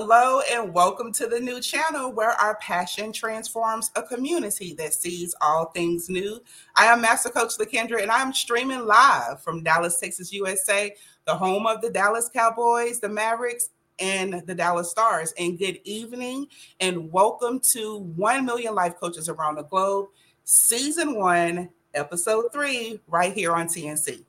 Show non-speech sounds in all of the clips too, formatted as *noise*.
Hello and welcome to the new channel where our passion transforms a community that sees all things new. I am Master Coach Lakendra and I'm streaming live from Dallas, Texas, USA, the home of the Dallas Cowboys, the Mavericks, and the Dallas Stars. And good evening and welcome to 1 Million Life Coaches Around the Globe, Season 1, Episode 3, right here on TNC.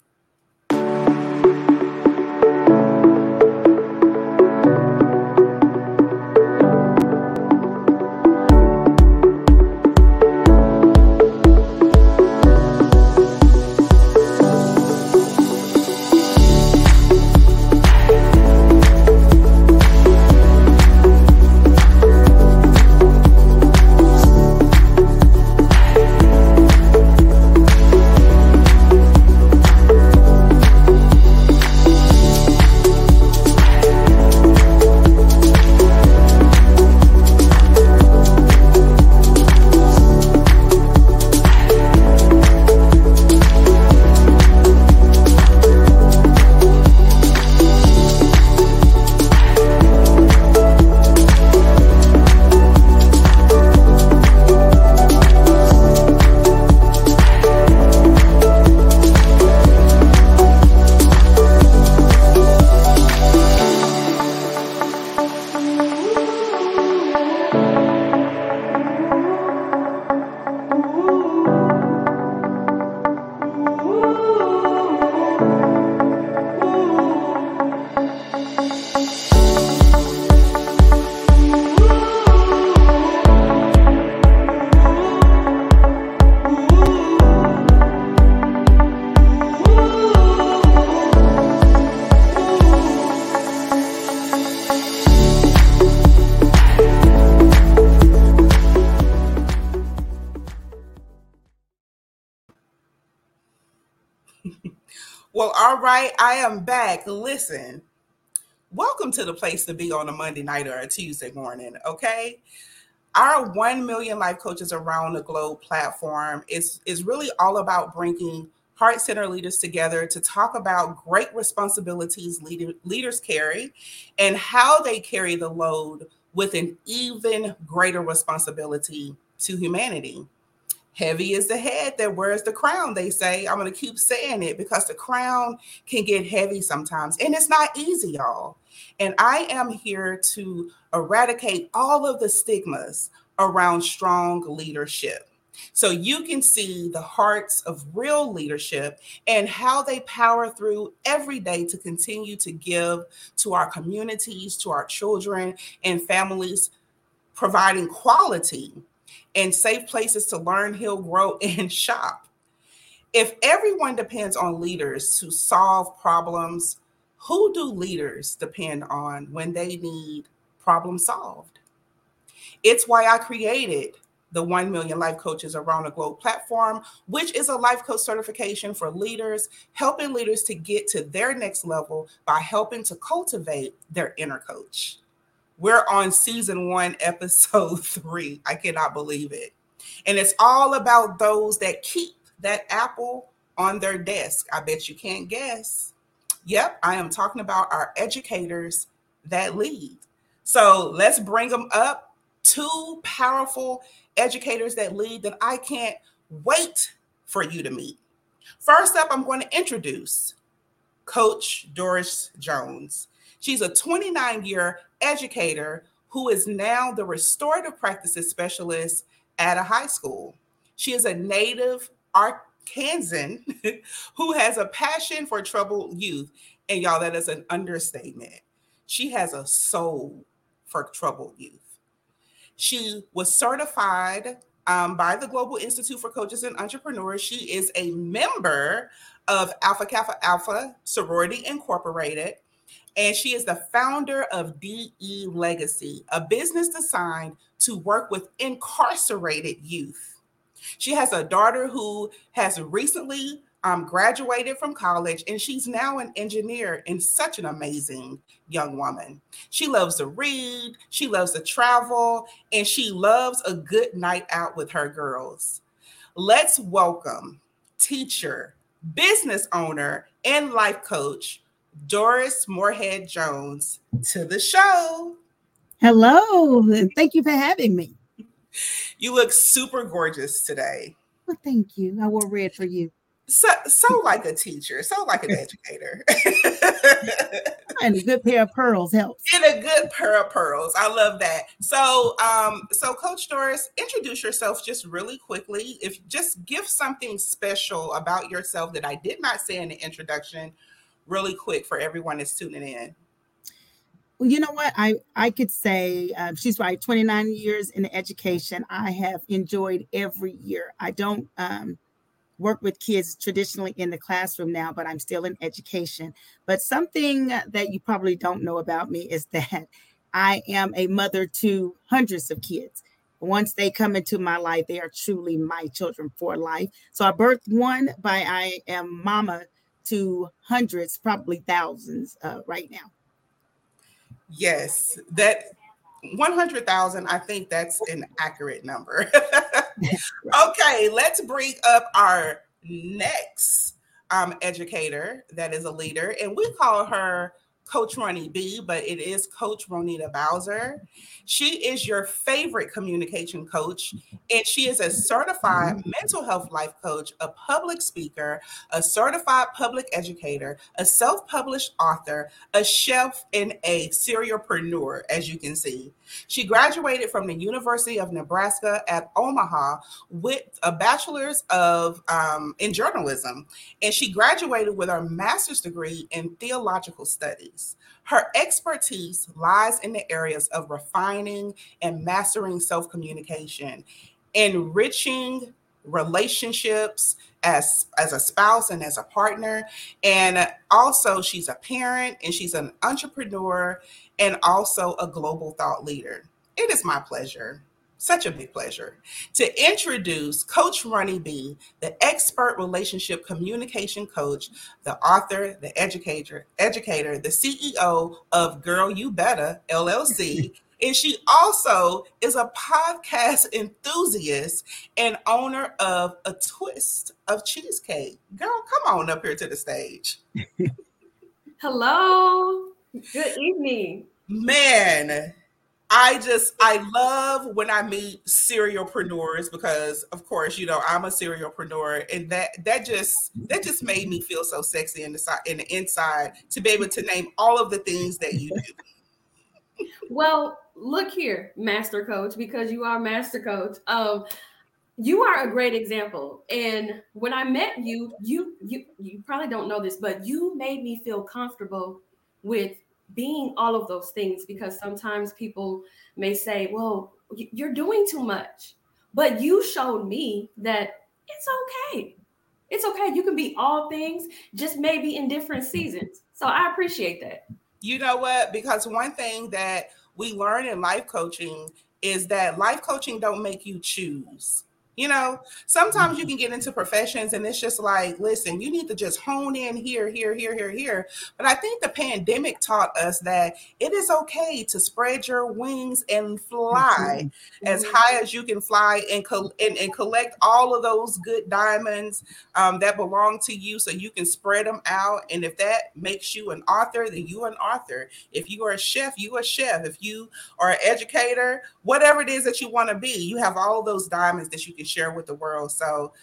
Back. Listen, welcome to the place to be on a Monday night or a Tuesday morning, okay? Our 1 million life coaches around the globe platform is, is really all about bringing heart center leaders together to talk about great responsibilities leader, leaders carry and how they carry the load with an even greater responsibility to humanity. Heavy is the head that wears the crown, they say. I'm going to keep saying it because the crown can get heavy sometimes, and it's not easy, y'all. And I am here to eradicate all of the stigmas around strong leadership. So you can see the hearts of real leadership and how they power through every day to continue to give to our communities, to our children and families, providing quality and safe places to learn, heal, grow, *laughs* and shop. If everyone depends on leaders to solve problems, who do leaders depend on when they need problem solved? It's why I created the 1 Million Life Coaches Around the Globe platform, which is a life coach certification for leaders, helping leaders to get to their next level by helping to cultivate their inner coach. We're on season one, *laughs* episode three. I cannot believe it. And it's all about those that keep that apple on their desk. I bet you can't guess. Yep, I am talking about our educators that lead. So let's bring them up. Two powerful educators that lead that I can't wait for you to meet. First up, I'm going to introduce Coach Doris Jones. She's a 29 year educator who is now the restorative practices specialist at a high school. She is a native Arkansan *laughs* who has a passion for troubled youth. And y'all, that is an understatement. She has a soul for troubled youth. She was certified um, by the Global Institute for Coaches and Entrepreneurs. She is a member of Alpha Kappa Alpha Sorority Incorporated, and she is the founder of DE Legacy, a business designed to work with incarcerated youth. She has a daughter who has recently um, graduated from college, and she's now an engineer and such an amazing young woman. She loves to read, she loves to travel, and she loves a good night out with her girls. Let's welcome teacher, business owner, and life coach, Doris Moorhead Jones, to the show. Hello, thank you for having me. You look super gorgeous today. Well, thank you. I wore red for you so so like a teacher, so like an educator. *laughs* and a good pair of pearls helps. And a good pair of pearls. I love that. So um, so Coach Doris, introduce yourself just really quickly. If just give something special about yourself that I did not say in the introduction, really quick for everyone that's tuning in. Well, you know what? I I could say uh, she's right. Twenty nine years in education. I have enjoyed every year. I don't. Um, work with kids traditionally in the classroom now, but I'm still in education. But something that you probably don't know about me is *laughs* that I am a mother to hundreds of kids. Once they come into my life, they are truly my children for life. So I birthed one, but I am mama to hundreds, probably thousands uh, right now. Yes, that 100,000, I think that's an accurate number. *laughs* okay, let's bring up our next um, educator that is a leader, and we call her Coach Ronnie B, but it is Coach Ronita Bowser. She is your favorite communication coach, and she is a certified mental health life coach, a public speaker, a certified public educator, a self published author, a chef, and a serialpreneur, as you can see. She graduated from the University of Nebraska at Omaha with a bachelor's of um, in journalism, and she graduated with her master's degree in theological studies. Her expertise lies in the areas of refining and mastering self communication, enriching relationships as as a spouse and as a partner and also she's a parent and she's an entrepreneur and also a global thought leader. It is my pleasure, such a big pleasure, to introduce Coach Ronnie B, the expert relationship communication coach, the author, the educator, educator, the CEO of Girl You Better LLC. *laughs* And she also is a podcast enthusiast and owner of A Twist of Cheesecake. Girl, come on up here to the stage. *laughs* Hello. Good evening. Man, I just I love when I meet serialpreneurs because of course, you know, I'm a serialpreneur and that that just that just made me feel so sexy in the side in the inside to be able to name all of the things that you do. Well, look here, master coach, because you are master coach. Um you are a great example. And when I met you, you you you probably don't know this, but you made me feel comfortable with being all of those things because sometimes people may say, well, you're doing too much. But you showed me that it's okay. It's okay. You can be all things, just maybe in different seasons. So I appreciate that. You know what? Because one thing that we learn in life coaching is that life coaching don't make you choose. You know, sometimes you mm-hmm. can get into professions and it's just like, listen, you need to just hone in here, here, here, here, here. But I think the pandemic taught us that it is okay to spread your wings and fly mm-hmm. as mm-hmm. high as you can fly and, co- and, and collect all of those good diamonds um, that belong to you so you can spread them out. And if that makes you an author, then you an author. If you are a chef, you a chef. If you are an educator, whatever it is that you want to be, you have all those diamonds that you can share with the world. So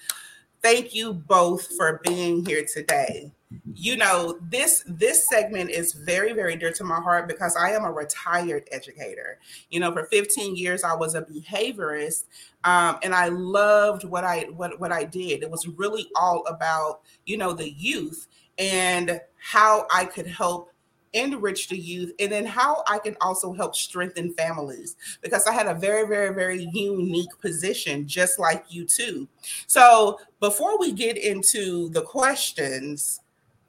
thank you both for being here today. You know this this segment is very very dear to my heart because i am a retired educator. You know for 15 years i was a behaviorist um, and i loved what i what, what i did. It was really all about you know the youth and how i could help enrich the youth and then how I can also help strengthen families because I had a very, very, very unique position, just like you too. So before we get into the questions,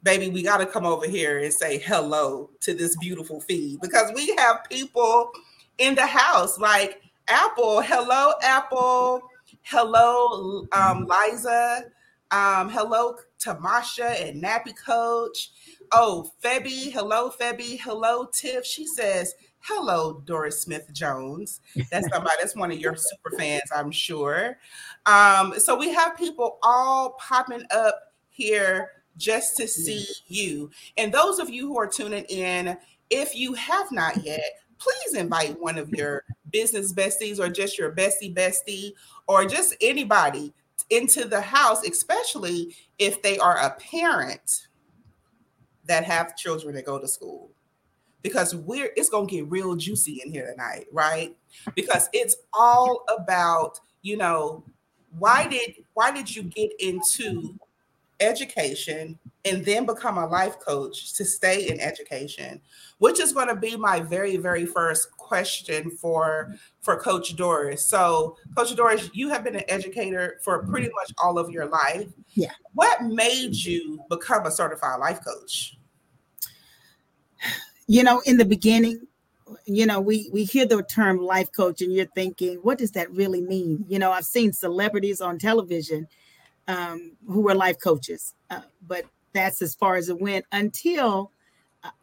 baby, we got to come over here and say hello to this beautiful feed because we have people in the house like Apple. Hello, Apple. Hello, um, Liza. Um, hello, Tamasha and Nappy Coach. Oh, Febby. Hello, Febby. Hello, Tiff. She says, Hello, Doris Smith Jones. That's somebody that's one of your super fans, I'm sure. Um, so we have people all popping up here just to see you. And those of you who are tuning in, if you have not yet, please invite one of your business besties or just your bestie bestie or just anybody into the house, especially if they are a parent that have children that go to school. Because we're it's gonna get real juicy in here tonight, right? Because it's all about, you know, why did why did you get into education and then become a life coach to stay in education? Which is going to be my very very first question for for coach doris. So coach doris you have been an educator for pretty much all of your life. Yeah. What made you become a certified life coach you know in the beginning you know we we hear the term life coach and you're thinking what does that really mean you know i've seen celebrities on television um, who were life coaches, uh, but that's as far as it went until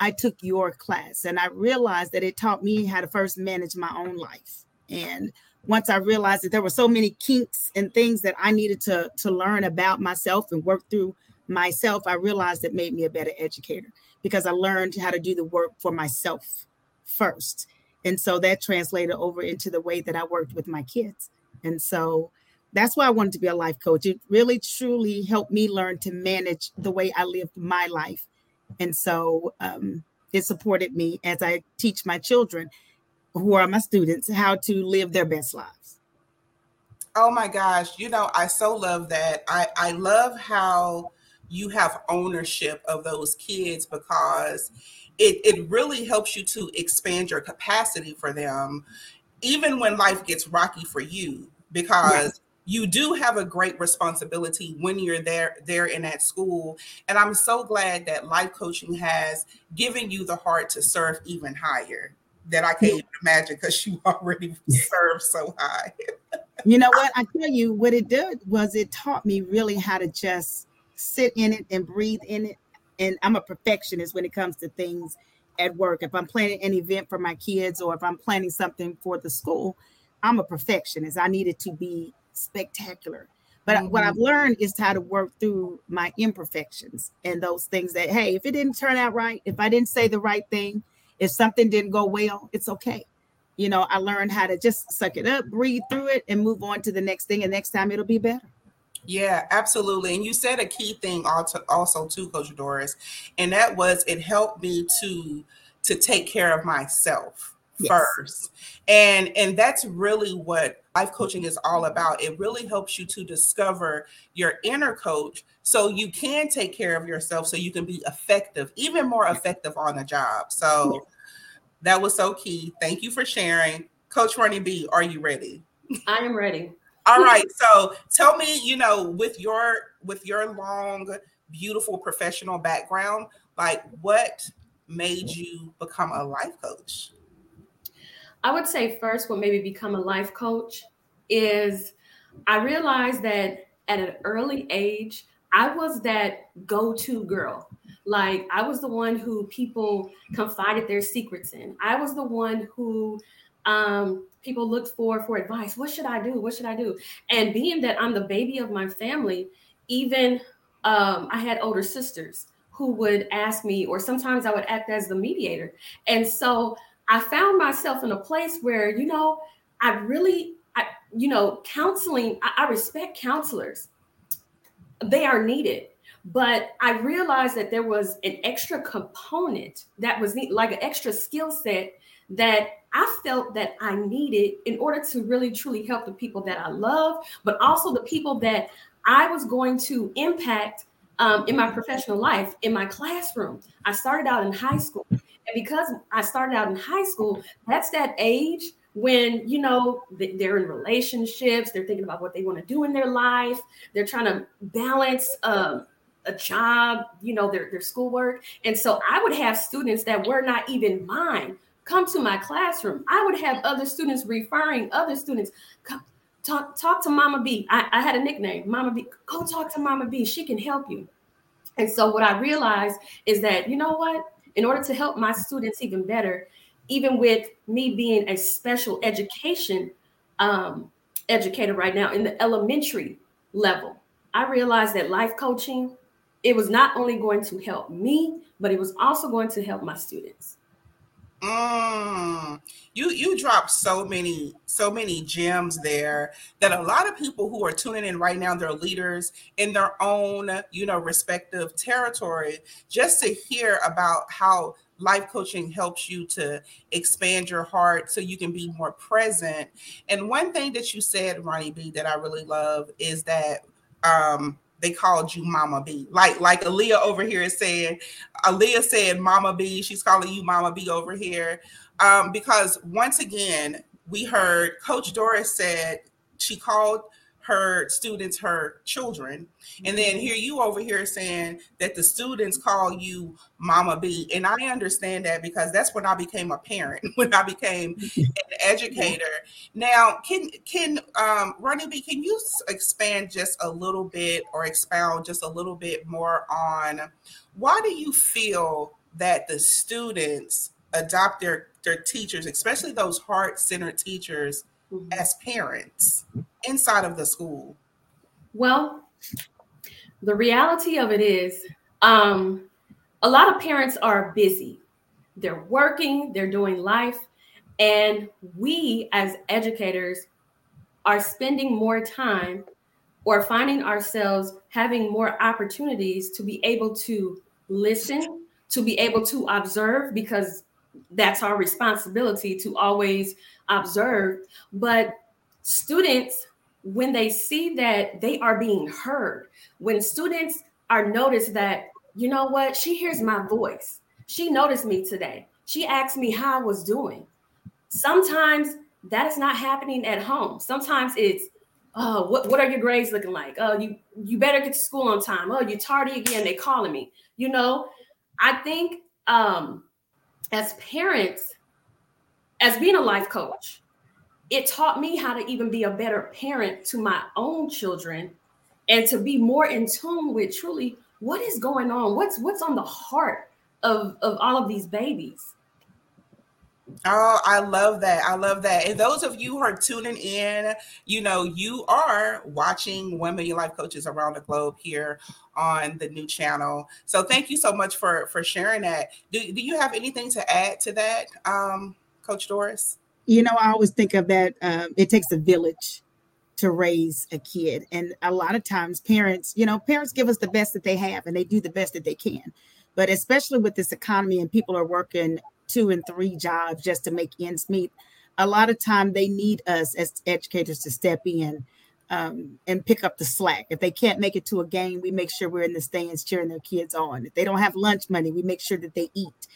I took your class and I realized that it taught me how to first manage my own life. And once I realized that there were so many kinks and things that I needed to, to learn about myself and work through myself, I realized it made me a better educator because I learned how to do the work for myself first. And so that translated over into the way that I worked with my kids. And so that's why I wanted to be a life coach. It really truly helped me learn to manage the way I lived my life. And so um, it supported me as I teach my children, who are my students, how to live their best lives. Oh my gosh. You know, I so love that. I, I love how you have ownership of those kids because it, it really helps you to expand your capacity for them, even when life gets rocky for you. Because yes you do have a great responsibility when you're there there in that school. And i'm so glad that life coaching has given you the heart to serve even higher that i can't even imagine because you *laughs* already serve so high. You know *laughs* what? I tell you what it did was it taught me really how to just sit in it and breathe in it and i'm a perfectionist when it comes to things at work if i'm planning an event for my kids or if i'm planning something for the school i'm a perfectionist i need it to be spectacular. But mm-hmm. what I've learned is how to work through my imperfections and those things that, hey, if it didn't turn out right, if I didn't say the right thing, if something didn't go well, it's okay. You know, I learned how to just suck it up, breathe through it, and move on to the next thing. And next time it'll be better. Yeah, absolutely. And you said a key thing also, also too, Coach Doris, and that was it helped me to to take care of myself yes. first and and that's really what life coaching is all about. It really helps you to discover your inner coach so you can take care of yourself so you can be effective even more effective on the job so that was so key. Thank you for sharing. Coach ronnie b are you ready? I am ready all right so tell me you know with your with your long beautiful professional background like what made you become a life coach I would say first, what made me become a life coach is I realized that at an early age, I was that go to girl. Like, I was the one who people confided their secrets in. I was the one who um, people looked for for advice. What should I do? What should I do? And being that I'm the baby of my family, even um, I had older sisters who would ask me, or sometimes I would act as the mediator. And so I found myself in a place where, you know, I really, I, you know, counseling, I, I respect counselors. they are needed. But I realized that there was an extra component that was like an extra skill set that I felt that I needed in order to really truly help the people that I love, but also the people that I was going to impact um, in my professional life, in my classroom. I started out in high school. And because I started out in high school, that's that age when you know they're in relationships they're thinking about what they want to do in their life they're trying to balance um, a job you know their, their schoolwork and so i would have students that were not even mine come to my classroom. I would have other students referring other students. Come talk talk to mama b. I, I had a nickname mama b. Go talk to mama b. She can help you. And so what i realized is that you know what? In order to help my students even better even with me being a special education um, educator right now in the elementary level, I realized that life coaching, it was not only going to help me, but it was also going to help my students. Mm, you you dropped so many so many gems there that a lot of people who are tuning in right now they're leaders in their own you know respective territory just to hear about how life coaching helps you to expand your heart so you can be more present. And one thing that you said, Ronnie B, that I really love is that um, they called you Mama B. Like like Aaliyah over here is saying, Aaliyah said Mama B. She's calling you Mama B over here. Um, because once again, we heard Coach Doris said she called her students her children. And then here you over here saying that the students call you Mama B. And I understand that because that's when I became a parent, *laughs* when I became *laughs* an educator. Now, can can um Ronnie B, can you expand just a little bit or expound just a little bit more on why do you feel that the students adopt their their teachers, especially those heart-centered teachers, mm-hmm. as parents? inside of the school? Well, the reality of it is um, a lot of parents are busy. They're working, they're doing life. And we as educators are spending more time or finding ourselves having more opportunities to be able to listen, to be able to observe, because that's our responsibility to always observe. But students when they see that they are being heard, when students are noticed that, you know what, she hears my voice. She noticed me today. She asked me how I was doing. Sometimes that is not happening at home. Sometimes it's, oh, what, what are your grades looking like? Oh, you you better get to school on time. Oh, you're tardy again. They calling me. You know, I think um, as parents, as being a life coach, it taught me how to even be a better parent to my own children and to be more in tune with truly what is going on what's what's on the heart of of all of these babies Oh, I love that. I love that. And those of you who are tuning in, you know, you are watching 1 Million Life Coaches around the globe here on the new channel. So thank you so much for for sharing that. Do, do you have anything to add to that, um, Coach Doris? you know, I always think of that. Um, it takes a village to raise a kid, and a lot of times, parents, you know, parents give us the best that they have, and they do the best that they can. But especially with this economy, and people are working two and three jobs just to make ends meet. A lot of time, they need us as educators to step in um, and pick up the slack. If they can't make it to a game, we make sure we're in the stands cheering their kids on. If they don't have lunch money, we make sure that they eat.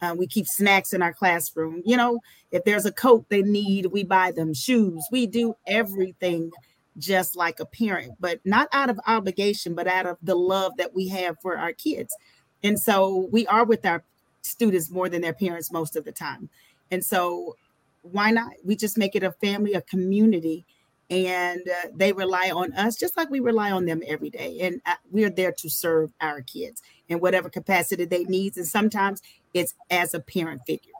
Uh, we keep snacks in our classroom. You know, if there's a coat they need, we buy them shoes. We do everything just like a parent, but not out of obligation, but out of the love that we have for our kids. And so we are with our students more than their parents most of the time. And so why not? We just make it a family, a community, and uh, they rely on us just like we rely on them every day. And uh, we're there to serve our kids in whatever capacity they need. And sometimes it's as a parent figure.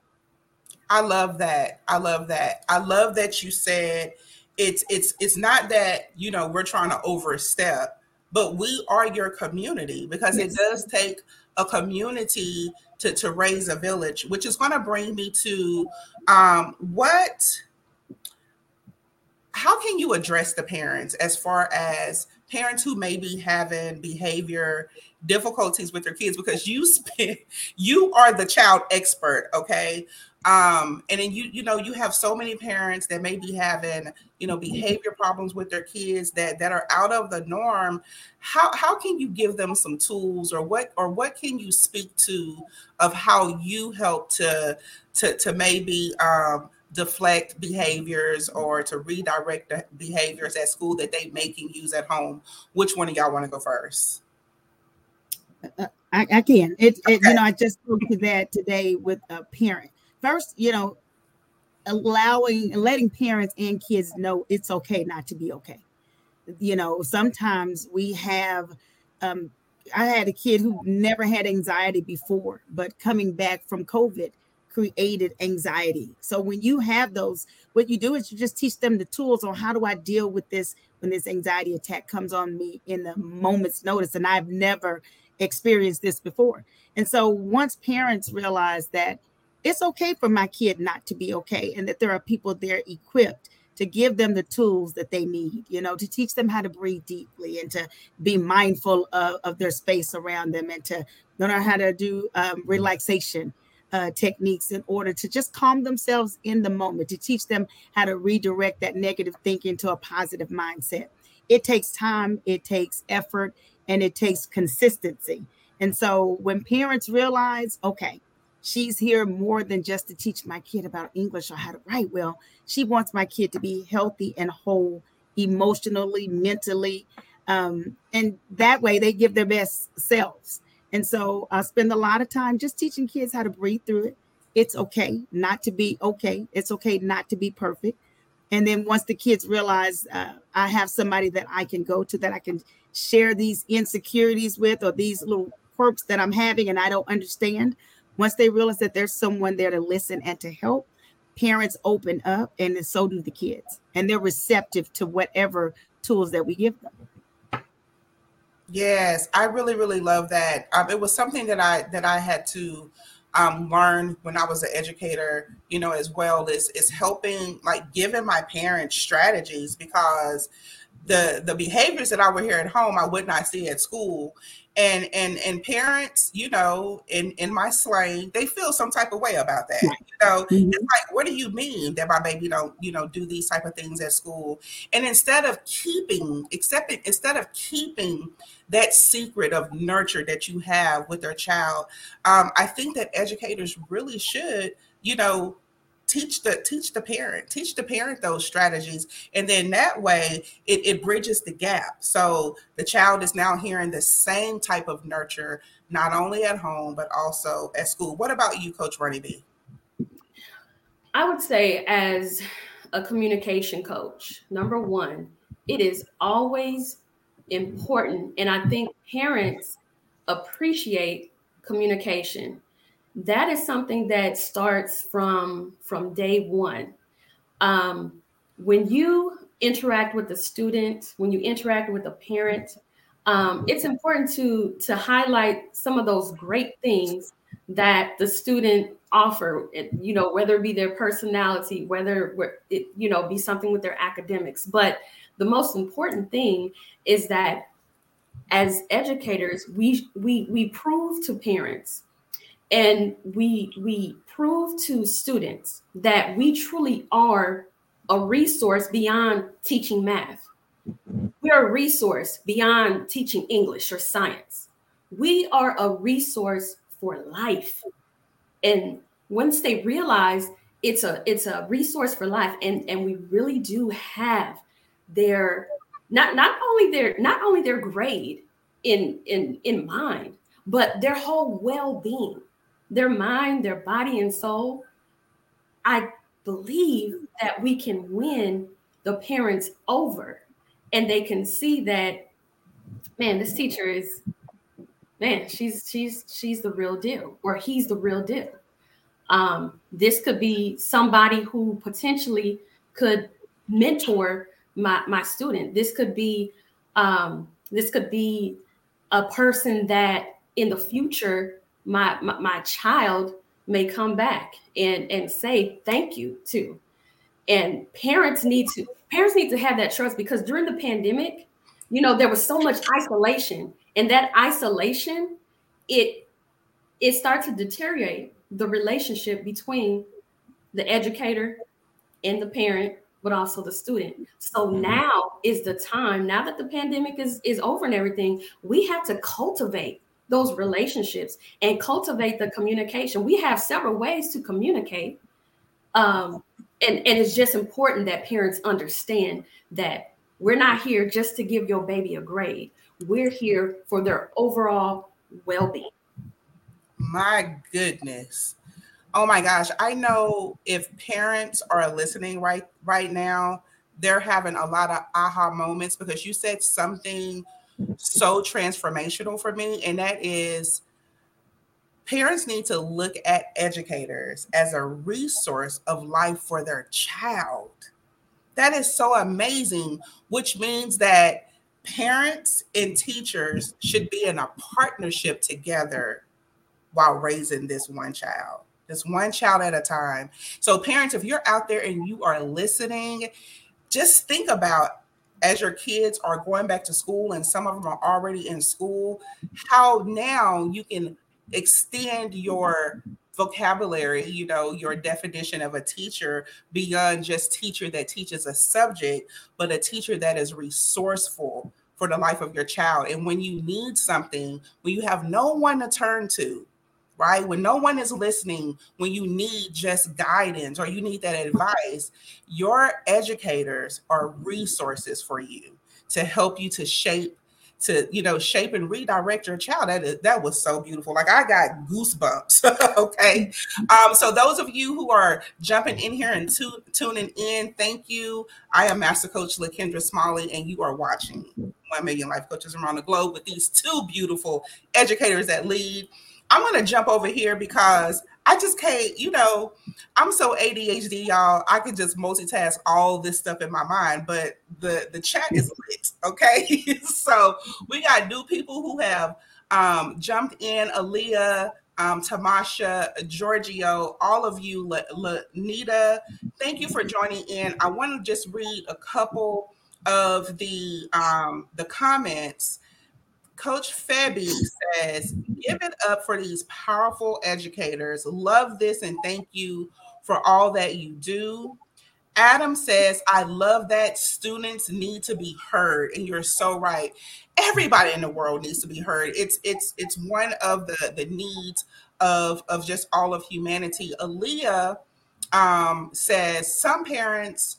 I love that. I love that. I love that you said it's it's it's not that you know we're trying to overstep, but we are your community because yes. it does take a community to to raise a village, which is going to bring me to um, what how can you address the parents as far as parents who may be having behavior difficulties with their kids because you spend *laughs* you are the child expert okay? Um and then you you know you have so many parents that may be having you know behavior problems with their kids that that are out of the norm. How how can you give them some tools or what or what can you speak to of how you help to to to maybe um deflect behaviors or to redirect behaviors at school that they may can use at home? Which one of y'all want to go first uh, I, can. It, it, you know, I just spoke to that today with a parent. First, you know, allowing and letting parents and kids know it's okay not to be okay. You know, sometimes we have. Um, I had a kid who never had anxiety before, but coming back from COVID created anxiety. So when you have those, what you do is you just teach them the tools on how do I deal with this when this anxiety attack comes on me in a moment's notice. And I've never experienced this before. And so once parents realize that it's okay for my kid not to be okay and that there are people there equipped to give them the tools that they need, you know, to teach them how to breathe deeply and to be mindful of, of their space around them and to learn how to do um, relaxation uh, techniques in order to just calm themselves in the moment, to teach them how to redirect that negative thinking to a positive mindset. It takes time, it takes effort, and it takes consistency. And so when parents realize, okay, she's here more than just to teach my kid about English or how to write well, she wants my kid to be healthy and whole emotionally, mentally. Um, and that way they give their best selves. And so I spend a lot of time just teaching kids how to breathe through it. It's okay not to be okay. It's okay not to be perfect. And then once the kids realize uh, I have somebody that I can go to, that I can share these insecurities with or these little quirks that I'm having and I don't understand, once they realize that there's someone there to listen and to help, parents open up and so do the kids. And they're receptive to whatever tools that we give them. Yes, I really, really love that. Um, it was something that I that I had to um, learn when I was an educator, you know, as well is is helping like giving my parents strategies because the the behaviors that I would hear at home I would not see at school. And and and parents, you know, in in my slang, they feel some type of way about that. You know, mm-hmm. it's like, what do you mean that my baby don't, you know, do these type of things at school? And instead of keeping, accepting, instead of keeping that secret of nurture that you have with their child, um, I think that educators really should, you know, teach the teach the parent teach the parent those strategies. And then that way it, it bridges the gap. So the child is now hearing the same type of nurture not only at home but also at school. What about you coach Ronnie B? I would say as a communication coach number one it is always important. And I think parents appreciate communication that is something that starts from from day one. Um, when you interact with the student when you interact with a parent um, it's important to to highlight some of those great things that the student offer you know whether it be their personality whether it you know be something with their academics. But the most important thing is that as educators we we we prove to parents and we we prove to students that we truly are a resource beyond teaching math. We're a resource beyond teaching english or science. We are a resource for life. And once they realize it's a it's a resource for life and and we really do have their not not only their not only their grade in in in mind but their whole well-being their mind, their body, and soul, I believe that we can win the parents over and they can see that, man, this teacher is, man, she's she's she's the real deal, or he's the real deal. Um, this could be somebody who potentially could mentor my my student. This could be um, this could be a person that in the future my, my, my child may come back and and say thank you to and parents need to parents need to have that trust because during the pandemic you know, there was so much isolation, and that isolation, it it starts to deteriorate the relationship between the educator and the parent but also the student. So mm-hmm. now is the time, now that the pandemic is, is over and everything, we have to cultivate those relationships and cultivate the communication. We have several ways to communicate. Um, and, and it's just important that parents understand that we're not here just to give your baby a grade. We're here for their overall well-being. My goodness. Oh my gosh, I know if parents are listening right right now, they're having a lot of aha moments because you said something so transformational for me and that is parents need to look at educators as a resource of life for their child. That is so amazing, which means that parents and teachers should be in a partnership together while raising this one child just one child at a time. So, parents, if you're out there and you are listening, just think about as your kids are going back to school and some of them are already in school, how now you can extend your vocabulary, you know, your definition of a teacher beyond just teacher that teaches a subject, but a teacher that is resourceful for the life of your child. And when you need something, when you have no one to turn to, right? When no one is listening, when you need just guidance or you need that advice, your educators are resources for you to help you to shape to you know shape and redirect your child. That is, that was so beautiful. Like i got goosebumps *laughs* okay? Um so those of you who are jumping in here and tu- tuning in thank you. I am master coach lakendra smalley and you are watching 1 million life coaches around the globe with these two beautiful educators that lead I'm gonna jump over here because I just can't, you know, I'm so ADHD, y'all. I can just multitask all this stuff in my mind, but the the chat is lit, *laughs* okay? *laughs* so we got new people who have um, jumped in, Aaliyah, um, Tamasha, Giorgio, all of you, Nita, thank you for joining in. I want to just read a couple of the um, the comments Coach Febby says, give it up for these powerful educators. Love this and thank you for all that you do. Adam says, I love that students need to be heard. And you're so right. Everybody in the world needs to be heard. It's it's it's one of the, the needs of, of just all of humanity. Aaliyah um, says some parents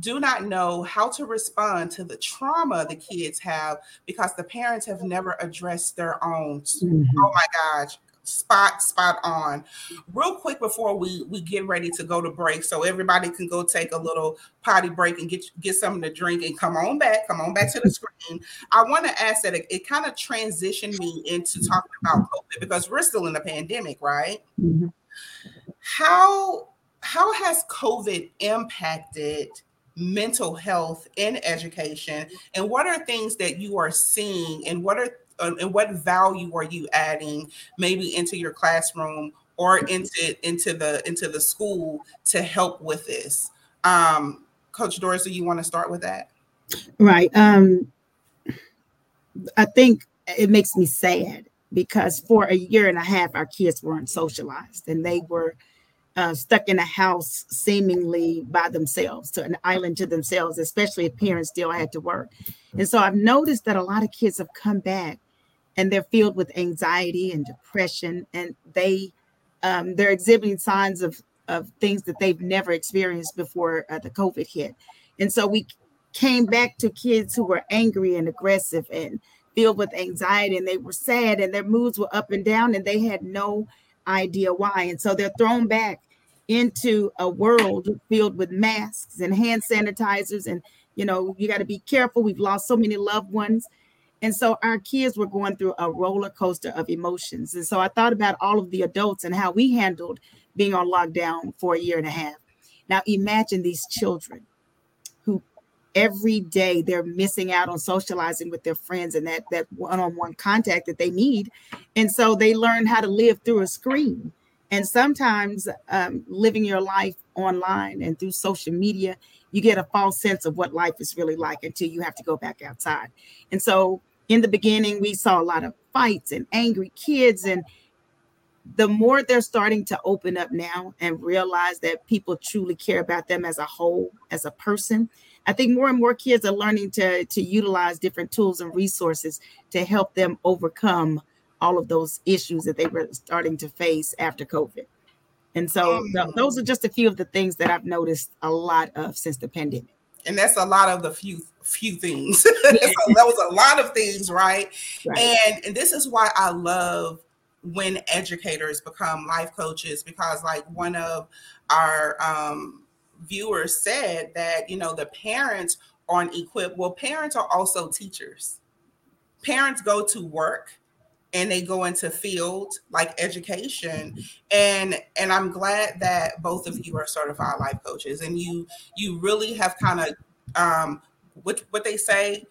do not know how to respond to the trauma the kids have because the parents have never addressed their own. Mm-hmm. Oh my gosh, spot spot on real quick before we we get ready to go to break so everybody can go take a little potty break and get get something to drink and come on back come on back to the *laughs* screen i want to ask that it, it kind of transitioned me into talking about covid because we're still in the pandemic right mm-hmm. how how has covid impacted mental health in education and what are things that you are seeing and what are uh, and what value are you adding maybe into your classroom or into into the into the school to help with this? Um coach doris do you want to start with that? Right um i think it makes me sad because for a year and a half our kids weren't socialized and they were uh, stuck in a house seemingly by themselves, to an island to themselves, especially if parents still had to work. And so I've noticed that a lot of kids have come back and they're filled with anxiety and depression, and they um, they're exhibiting signs of of things that they've never experienced before uh, the COVID hit. And so we came back to kids who were angry and aggressive and filled with anxiety, and they were sad, and their moods were up and down, and they had no idea why. And so they're thrown back into a world filled with masks and hand sanitizers and you know you got to be careful we've lost so many loved ones. And so our kids were going through a roller coaster of emotions. And so i thought about all of the adults and how we handled being on lockdown for a year and a half. Now imagine these children who every day they're missing out on socializing with their friends and that that one-on-one contact that they need. And so they learn how to live through a screen and sometimes um, living your life online and through social media, you get a false sense of what life is really like until you have to go back outside. And so in the beginning, we saw a lot of fights and angry kids. And the more they're starting to open up now and realize that people truly care about them as a whole, as a person, I think more and more kids are learning to, to utilize different tools and resources to help them overcome all of those issues that they were starting to face after COVID. And so th- those are just a few of the things that I've noticed a lot of since the pandemic. And that's a lot of the few few things. *laughs* so that was a lot of things, right? right? And, and this is why I love when educators become life coaches because like one of our um, viewers said that you know the parents aren't equipped well parents are also teachers parents go to work and they go into fields like education. And and i'm glad that both of you are certified life coaches and you you really have kind of um what what they say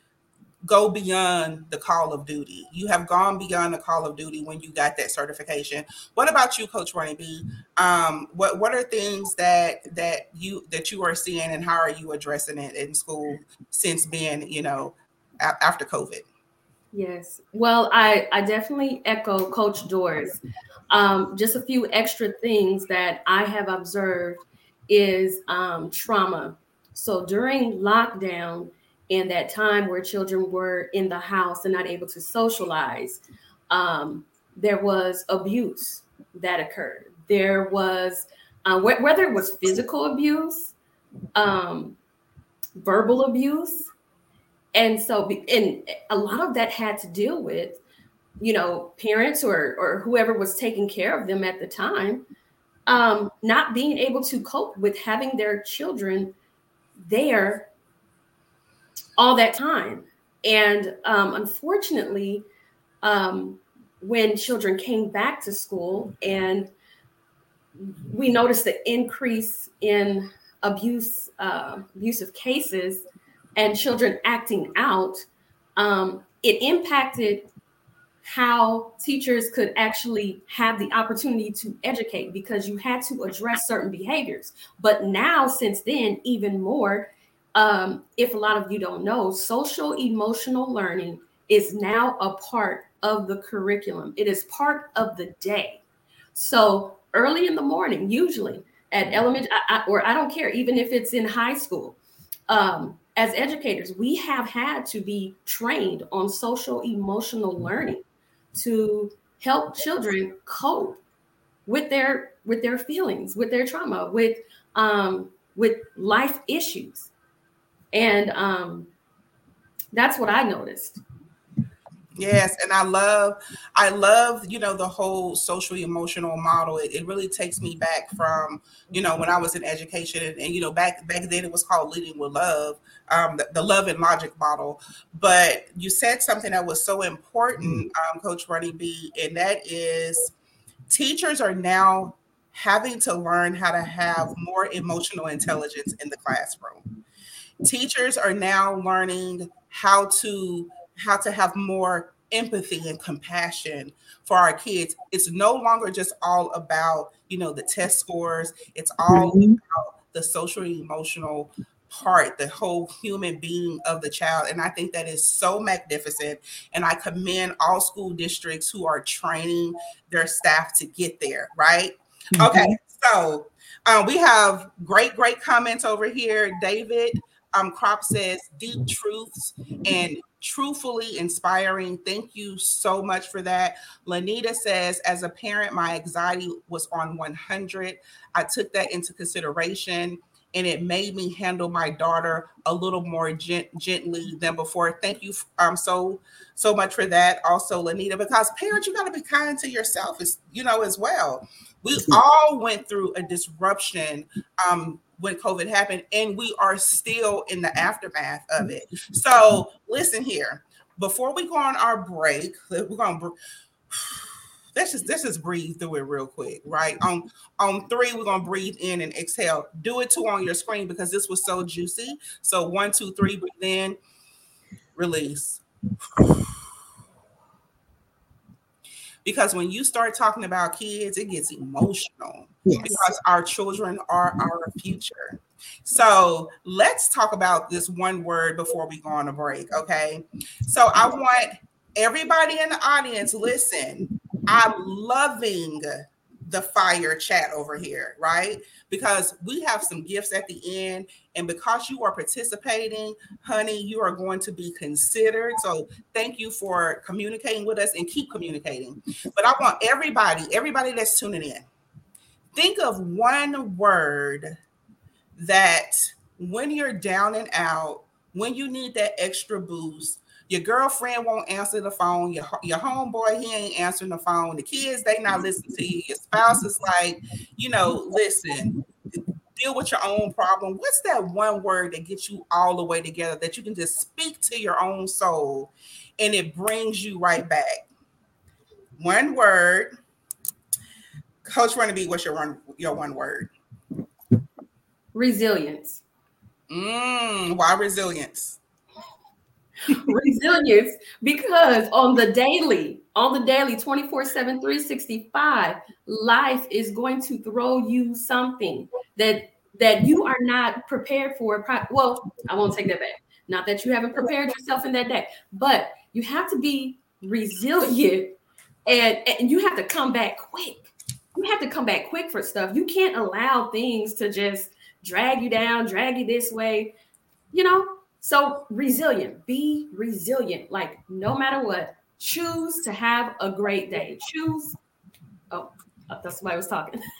go beyond the call of duty. You have gone beyond the call of duty when you got that certification. What about you coach ronnie b? Um what what are things that that you that you are seeing and how are you addressing it in school since being you know a- after covid Yes. Well, I, I definitely echo Coach Doris. Um, just a few extra things that I have observed is um, trauma. So during lockdown and that time where children were in the house and not able to socialize, um, there was abuse that occurred. There was, uh, wh- whether it was physical abuse, um, verbal abuse, and so and a lot of that had to deal with you know parents or or whoever was taking care of them at the time um not being able to cope with having their children there all that time. And um unfortunately um when children came back to school and we noticed the increase in abuse uh, abusive cases and children acting out, um, it impacted how teachers could actually have the opportunity to educate because you had to address certain behaviors. But now, since then, even more, um, if a lot of you don't know, social emotional learning is now a part of the curriculum, it is part of the day. So, early in the morning, usually at elementary, or I don't care, even if it's in high school, um, as educators, we have had to be trained on social emotional learning to help children cope with their with their feelings, with their trauma, with um, with life issues, and um, that's what I noticed. Yes, and I love, I love, you know, the whole social emotional model. It, it really takes me back from, you know, when I was in education, and, and you know, back back then it was called leading with love, um, the, the, love and logic model. But you said something that was so important, um, Coach Ronnie B, and that is teachers are now having to learn how to have more emotional intelligence in the classroom. Teachers are now learning how to how to have more empathy and compassion for our kids. It's no longer just all about, you know, the test scores. It's all mm-hmm. about the social emotional part, the whole human being of the child. And I think that is so magnificent. And I commend all school districts who are training their staff to get there, right? Mm-hmm. Okay, so um, we have great, great comments over here. David um, Crop says deep truths and truthfully inspiring. Thank you so much for that. Lanita says, as a parent, my anxiety was on 100. I took that into consideration and it made me handle my daughter a little more gent- gently than before. Thank you um so so much for that. Also, Lanita, because parents, you got to be kind to yourself, as you know, as well. We all went through a disruption um, when COVID happened, and we are still in the aftermath of it. So, listen here. Before we go on our break, we're going to let's just let's just breathe through it real quick, right? On on three, we're gonna breathe in and exhale. Do it too on your screen because this was so juicy. So one, two, three, breathe in, release. Because when you start talking about kids, it gets emotional Yes. because our children are our future. So let's talk about this one word before we go on a break. Okay. So I want everybody in the audience, listen, I'm loving the fire chat over here, right? Because we have some gifts at the end, and because you are participating, honey, you are going to be considered. So thank you for communicating with us and keep communicating. But I want everybody, everybody that's tuning in, think of one word that when you're down and out, when you need that extra boost, your girlfriend won't answer the phone. Your your homeboy he ain't answering the phone. The kids they not listening to you. Your spouse is like, you know, listen, deal with your own problem. What's that one word that gets you all the way together that you can just speak to your own soul, and it brings you right back? One word. Coach Ronnie B, what's your one your one word? Resilience. Mm, why resilience? *laughs* resilience because on the daily on the daily 24 7 365 life is going to throw you something that that you are not prepared for. Well i won't take that back. Not that you haven't prepared yourself in that day but you have to be resilient and, and you have to come back quick. You have to come back quick for stuff. You can't allow things to just drag you down drag you this way. You know so resilient, be resilient. Like no matter what, choose to have a great day. Choose. Oh, that's why I was talking. *laughs*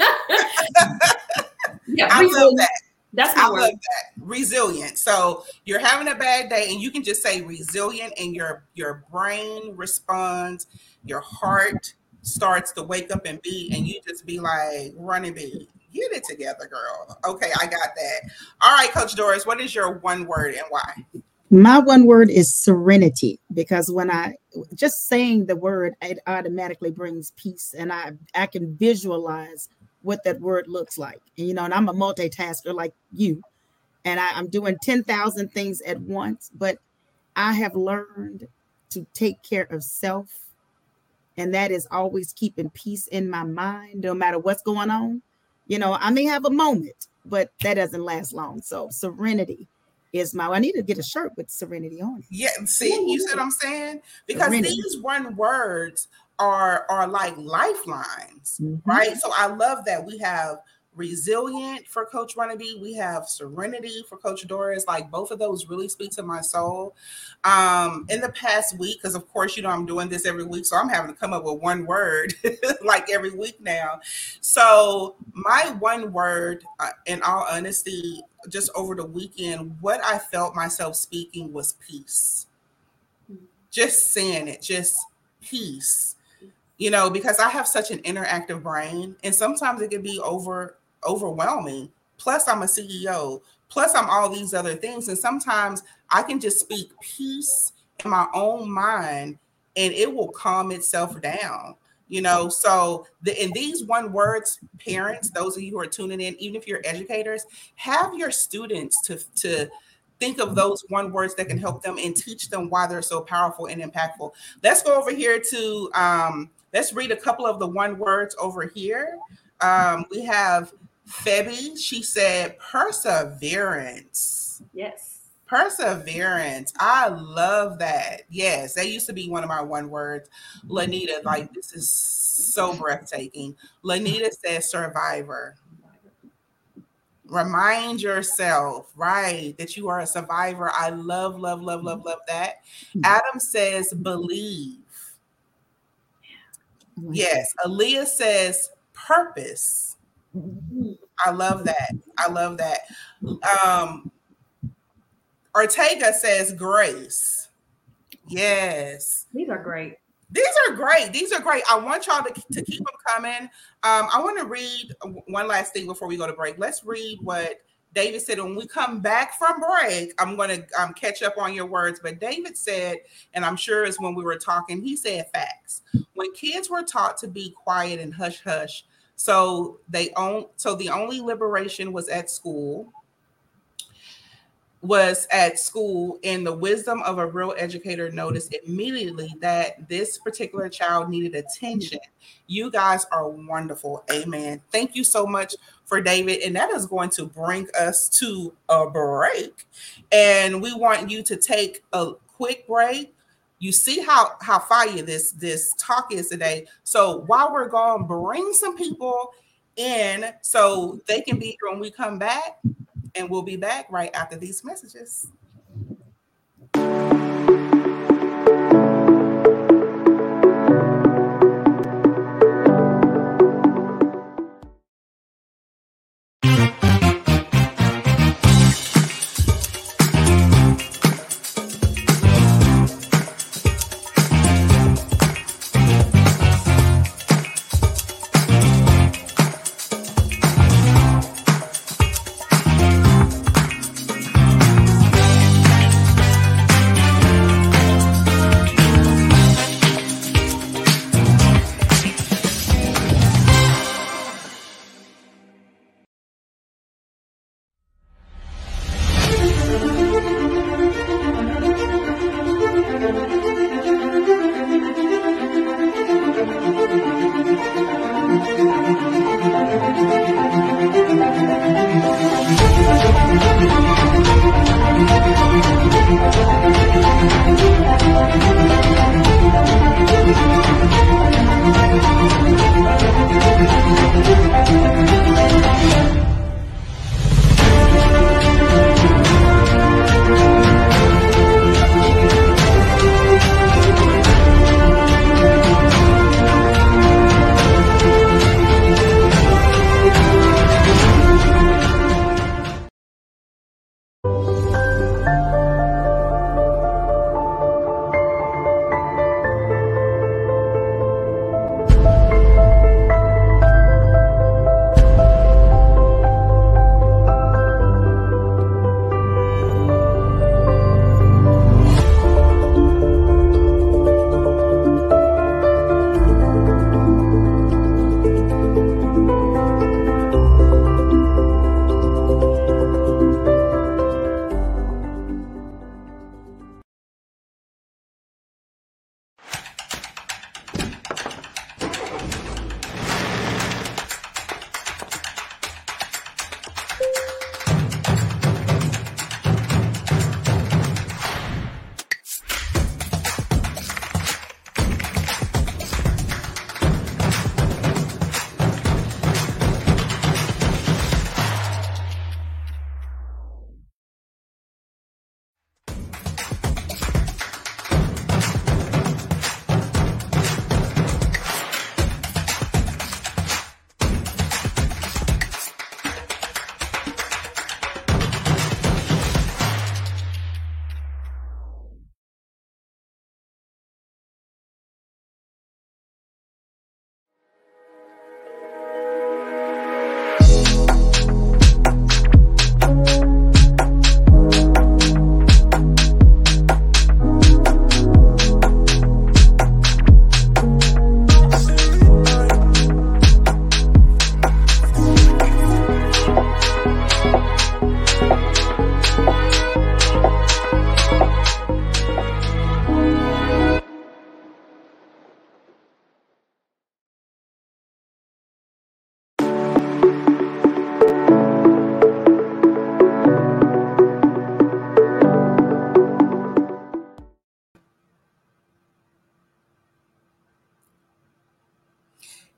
yeah, I love that. That's I word. love that. Resilient. So you're having a bad day, and you can just say resilient, and your your brain responds. Your heart starts to wake up and beat, and you just be like Ronnie B get it together, girl. Okay, I got that. All right, Coach Doris, what is your one word and why? My one word is serenity because when I just saying the word, it automatically brings peace, and I I can visualize what that word looks like. And, you know, and I'm a multitasker like you, and I, I'm doing ten thousand things at once. But I have learned to take care of self, and that is always keeping peace in my mind, no matter what's going on. You know, I may have a moment, but that doesn't last long. So serenity is my I need to get a shirt with serenity on it. Yeah, see, you see what I'm saying? Because serenity. these one words are are like lifelines, mm-hmm. right? So I love that we have resilient for Coach Ronnie B. We have serenity for Coach Doris. Like both of those really speak to my soul. Um, in the past week, because of course, you know, I'm doing this every week, so I'm having to come up with one word *laughs* like every week now. So, my one word, uh, in all honesty, just over the weekend, what I felt myself speaking was peace. Just saying it, just peace you know because i have such an interactive brain and sometimes it can be over overwhelming. Plus, I'm a CEO. Plus, I'm all these other things. And sometimes I can just speak peace in my own mind and it will calm itself down. You know, so the in these one words, parents, those of you who are tuning in, even if you're educators, have your students to to think of those one words that can help them and teach them why they're so powerful and impactful. Let's go over here to um, let's read a couple of the one words over here. Um, we have Febby, she said perseverance. Yes. Perseverance. I love that. Yes, that used to be one of my one words. Lanita, like this is so breathtaking. Lanita says survivor. Remind yourself, right, that you are a survivor. I love, love, love, love, love that. Mm-hmm. Adam says believe. Yes. Aaliyah says purpose. I love that. I love that. Um, Ortega says grace. Yes. These are great. These are great. These are great. I want y'all to, to keep them coming. Um, I want to read one last thing before we go to break. Let's read what David said. When we come back from break, I'm going to um, catch up on your words. But David said, and I'm sure it's when we were talking, he said facts. When kids were taught to be quiet and hush hush, so they own so the only liberation was at school. was at school and the wisdom of a real educator noticed immediately that this particular child needed attention. You guys are wonderful. Amen. Thank you so much for David. And that is going to bring us to a break. And we want you to take a quick break. You see how how fire this this talk is today. So while we're gone, bring some people in so they can be here when we come back and we'll be back right after these messages.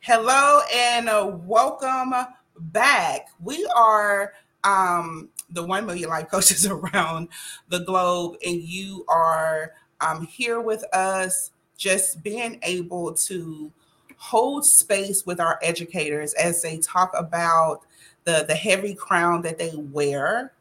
Hello and uh, welcome back. We are um, the 1 million life coaches *laughs* around the globe, and you are um, here with us, just being able to hold space with our educators as they talk about the, the heavy crown that they wear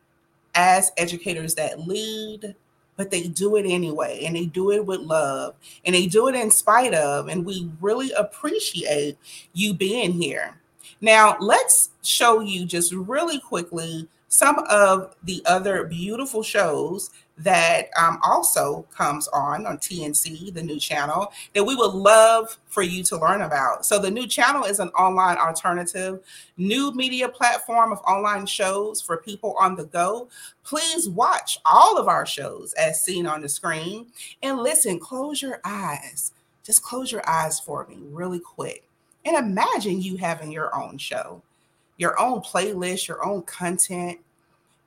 as educators that lead, but they do it anyway and they do it with love and they do it in spite of and we really appreciate you being here. Now let's show you just really quickly some of the other beautiful shows that um, also comes on on TNC, the new channel, that we would love for you to learn about. So, the new channel is an online alternative, new media platform of online shows for people on the go. Please watch all of our shows as seen on the screen and listen. Close your eyes. Just close your eyes for me, really quick. And imagine you having your own show, your own playlist, your own content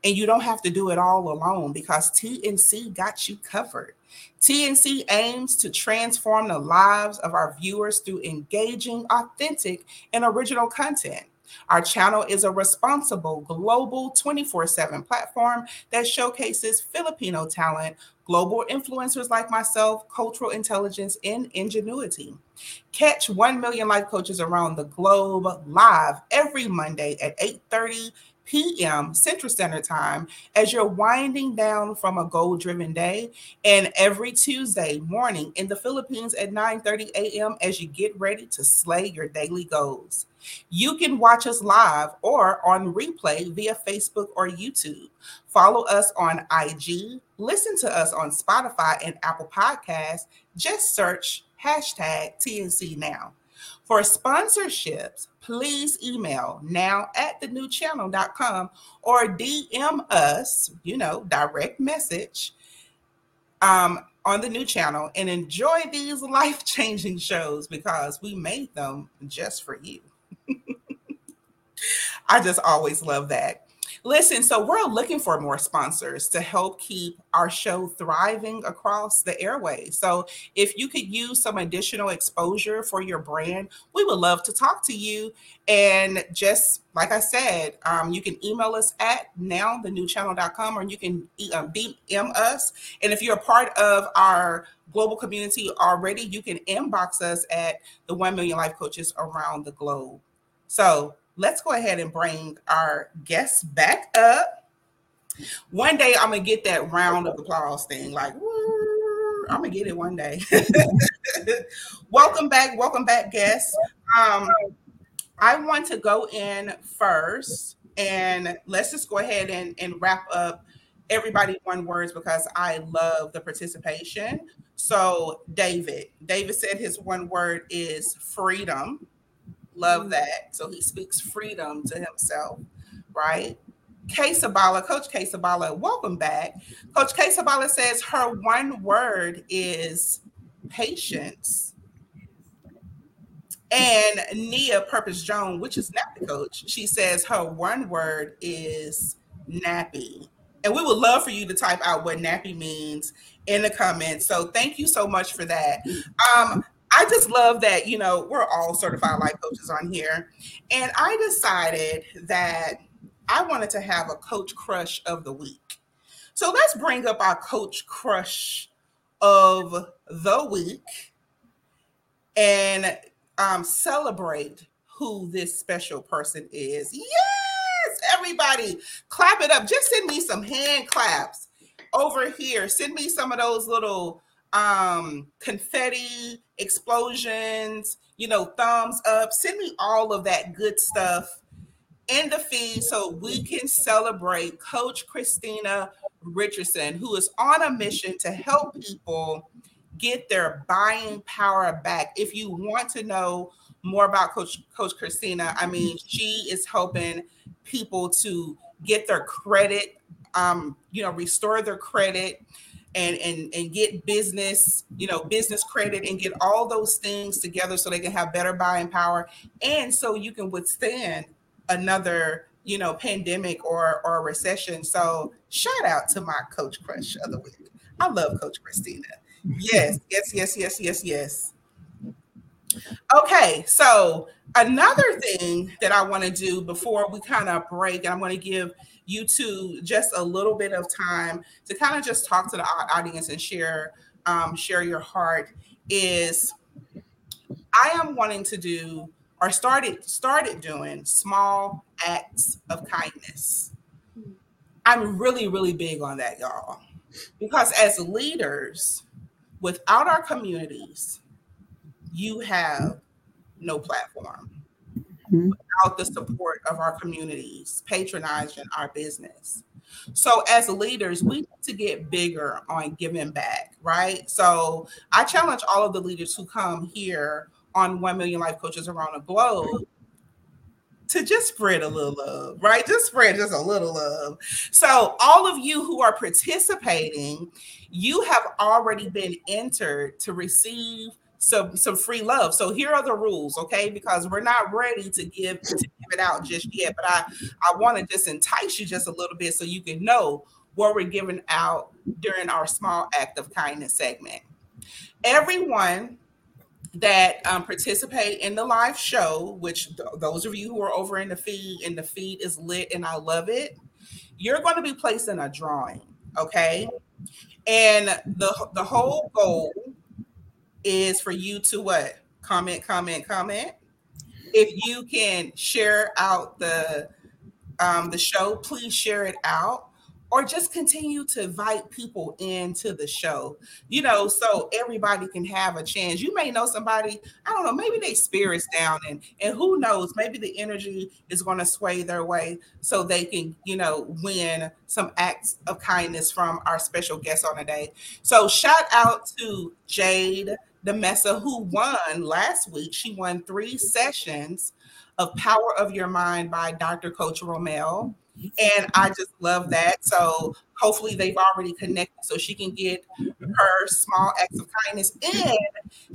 and you don't have to do it all alone because TNC got you covered. TNC aims to transform the lives of our viewers through engaging, authentic, and original content. Our channel is a responsible global 24 7 platform that showcases Filipino talent, global influencers like myself, cultural intelligence, and ingenuity. Catch 1 million life coaches around the globe live every Monday at 8 30 p.m. Central Standard Time as you're winding down from a goal driven day, and every Tuesday morning in the Philippines at 9 30 a.m. as you get ready to slay your daily goals. You can watch us live or on replay via Facebook or YouTube. Follow us on IG, listen to us on Spotify and Apple Podcasts. Just search hashtag TNC Now. For sponsorships, please email now at the newchannel.com or DM us, you know, direct message um, on the new channel and enjoy these life changing shows because we made them just for you. *laughs* I just always love that. Listen, so we're looking for more sponsors to help keep our show thriving across the airways. So if you could use some additional exposure for your brand, we would love to talk to you. And just like I said, um, you can email us at nowthenewchannel.com or you can uh, DM us. And if you're a part of our global community already, you can inbox us at the 1 million life coaches around the globe. So let's go ahead and bring our guests back up. One day I'm gonna get that round of applause thing, like I'm gonna get it one day. welcome back, welcome back, guests. Um, I want to go in first, and let's just go ahead and, and wrap up everybody one words because I love the participation. So, David, David said his one word is freedom. Love that. So he speaks freedom to himself, right? K Sabala, Coach K Sabala, welcome back. Coach K Sabala says her one word is patience. And Nia Purpose Joan, which is nappy coach, she says her one word is nappy. And we would love for you to type out what nappy means in the comments. So thank you so much for that. Um, I just love that, you know, we're all certified life coaches on here. And I decided that I wanted to have a coach crush of the week. So let's bring up our coach crush of the week and um, celebrate who this special person is. Yes, everybody, clap it up. Just send me some hand claps over here. Send me some of those little um confetti explosions you know thumbs up. Send me all of that good stuff in the feed so we can celebrate coach christina richardson who is on a mission to help people get their buying power back. If you want to know more about coach coach christina i mean she is helping people to get their credit um you know restore their credit and and and get business you know business credit and get all those things together so they can have better buying power. And so you can withstand another you know pandemic or or recession. So shout out to my coach crush of the week. I love coach christina. Yes *laughs* yes yes yes yes yes. Okay so another thing that i want to do before we kind of break and i'm going to give you two just a little bit of time to kind of just talk to the audience and share um, share your heart is I am wanting to do or started started doing small acts of kindness. I'm really really big on that y'all because as leaders without our communities you have no platform. Mhm. without the support of our communities patronizing our business. So, as leaders, we need to get bigger on giving back, right? So, I challenge all of the leaders who come here on 1 million life coaches around the globe to just spread a little love, right? Just spread just a little love. So, all of you who are participating, you have already been entered to receive some some free love. So here are the rules, okay? Because we're not ready to give to give it out just yet, but I I want to just entice you just a little bit so you can know what we're giving out during our small act of kindness segment. Everyone that um, participate in the live show, which th- those of you who are over in the feed, and the feed is lit, and I love it. You're going to be placed in a drawing, okay? And the the whole goal is for you to what? Comment, comment, comment. If you can share out the um, the show, please share it out, or just continue to invite people into the show. You know, so everybody can have a chance. You may know somebody. I don't know. Maybe they spirits down, and and who knows? Maybe the energy is going to sway their way, so they can you know win some acts of kindness from our special guest on the day. So shout out to Jade Demessa, who won last week. She won three sessions of Power of Your Mind by Dr. Coach Romel. And I just love that. So hopefully they've already connected so she can get her small acts of kindness. And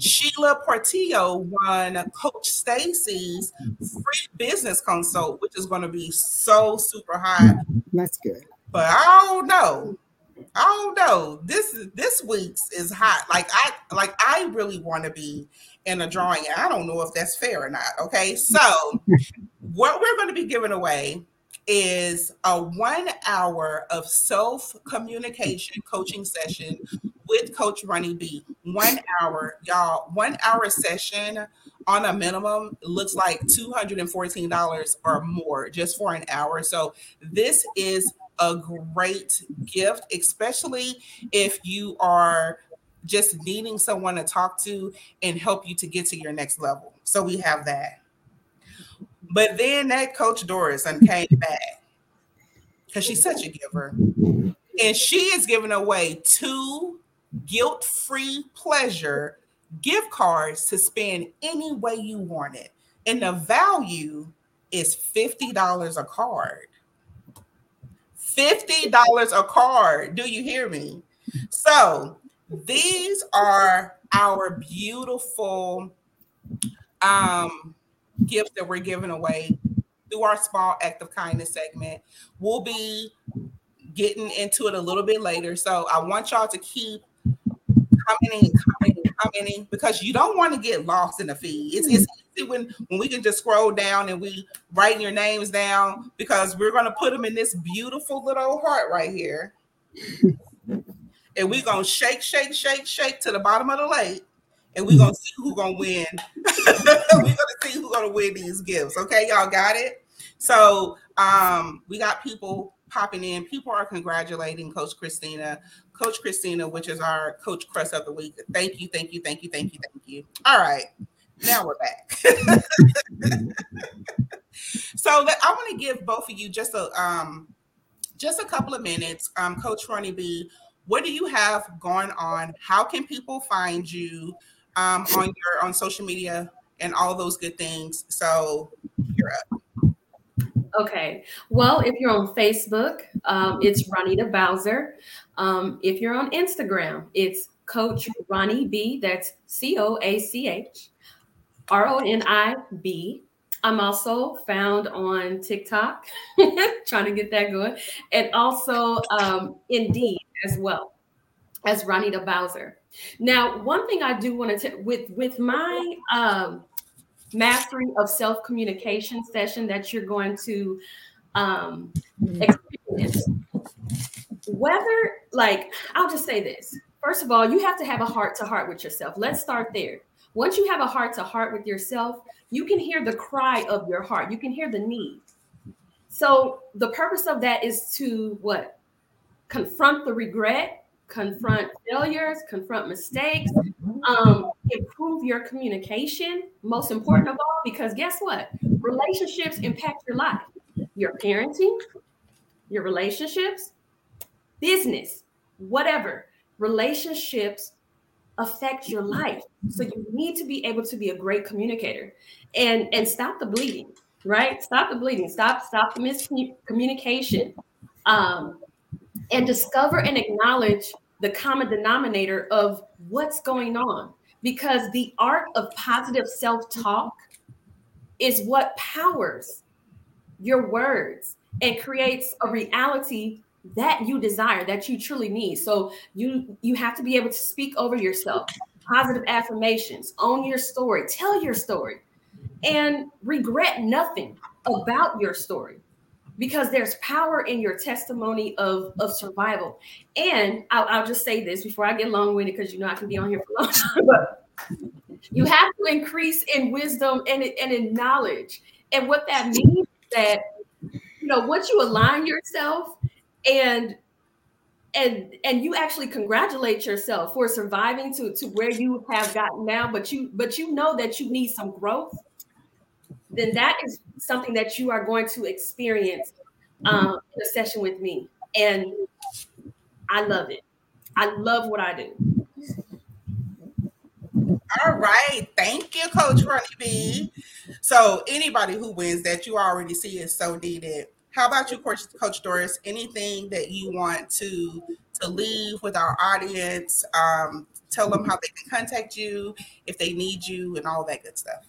Sheila Portillo won Coach Stacy's free business consult, which is going to be so super high. That's good. But I don't know. I don't know. This this week's is hot. Like I like I really want to be in a drawing. I don't know if that's fair or not. Okay, so *laughs* what we're going to be giving away is a one hour of self communication coaching session with Coach Ronnie B. One hour, y'all. One hour session on a minimum looks like $214 or more just for an hour. So this is a great gift, especially if you are just needing someone to talk to and help you to get to your next level. So we have that. But then that Coach Doris and came *laughs* back because she's such a giver. And she is giving away two guilt-free pleasure gift cards to spend any way you want it. And the value is $50 a card. $50 a card. Do you hear me? So these are our beautiful um, gifts that we're giving away through our small act of kindness segment. We'll be getting into it a little bit later. So I want y'all to keep commenting, commenting, commenting because you don't want to get lost in the feed. It's, it's when, when we can just scroll down and we writing your names down because we're to put them in this beautiful little heart right here. and we're to shake, shake, shake, shake to the bottom of the lake. And we're gonna see who's gonna win. *laughs* we're gonna see who's gonna win these gifts. Okay, y'all got it. So um, we got people popping in. People are congratulating Coach Christina, Coach Christina, which is our Coach Crust of the Week. Thank you, thank you, thank you, thank you, thank you. All right, now we're back. *laughs* so that, I want to give both of you just a um, just a couple of minutes. Um, Coach Ronnie B, what do you have going on? How can people find you um, on your on social media and all those good things? So you're up. Okay. Well, if you're on Facebook, um, it's Ronita Bowser. Um, if you're on Instagram, it's Coach Ronnie B. That's C O A C H R O N I B. I'm also found on TikTok, *laughs* trying to get that going, and also um, Indeed as well as Ronita Bowser. Now, one thing I do want to with with my um, mastery of self communication session that you're going to um, experience, whether like I'll just say this. First of all, you have to have a heart to heart with yourself. Let's start there. Once you have a heart to heart with yourself, you can hear the cry of your heart. You can hear the need. So the purpose of that is to what? Confront the regret, confront failures, confront mistakes, um, improve your communication. Most important of all, because guess what? relationships impact your life, your parenting, your relationships, business, whatever. Relationships affect your life. So you need to be able to be a great communicator and and stop the bleeding, right? Stop the bleeding. Stop stop the miscommunication. Um, and discover and acknowledge the common denominator of what's going on because the art of positive self-talk is what powers your words and creates a reality that you desire that you truly need. So you you have to be able to speak over yourself positive affirmations own your story tell your story and regret nothing about your story because there's power in your testimony of of survival. And i'll, I'll just say this before i get long-winded because you know i can be on here for long time *laughs* but you have to increase in wisdom and, and in knowledge. And what that means that you know once you align yourself and and and you actually congratulate yourself for surviving to to where you have gotten now but you but you know that you need some growth then that is something that you are going to experience um, in a session with me. And i love it. I love what i do. All right. Thank you coach ronnie b so anybody who wins that you already see is so needed how about you, Coach, Coach Doris? Anything that you want to to leave with our audience? Um, tell them how they can contact you if they need you and all that good stuff.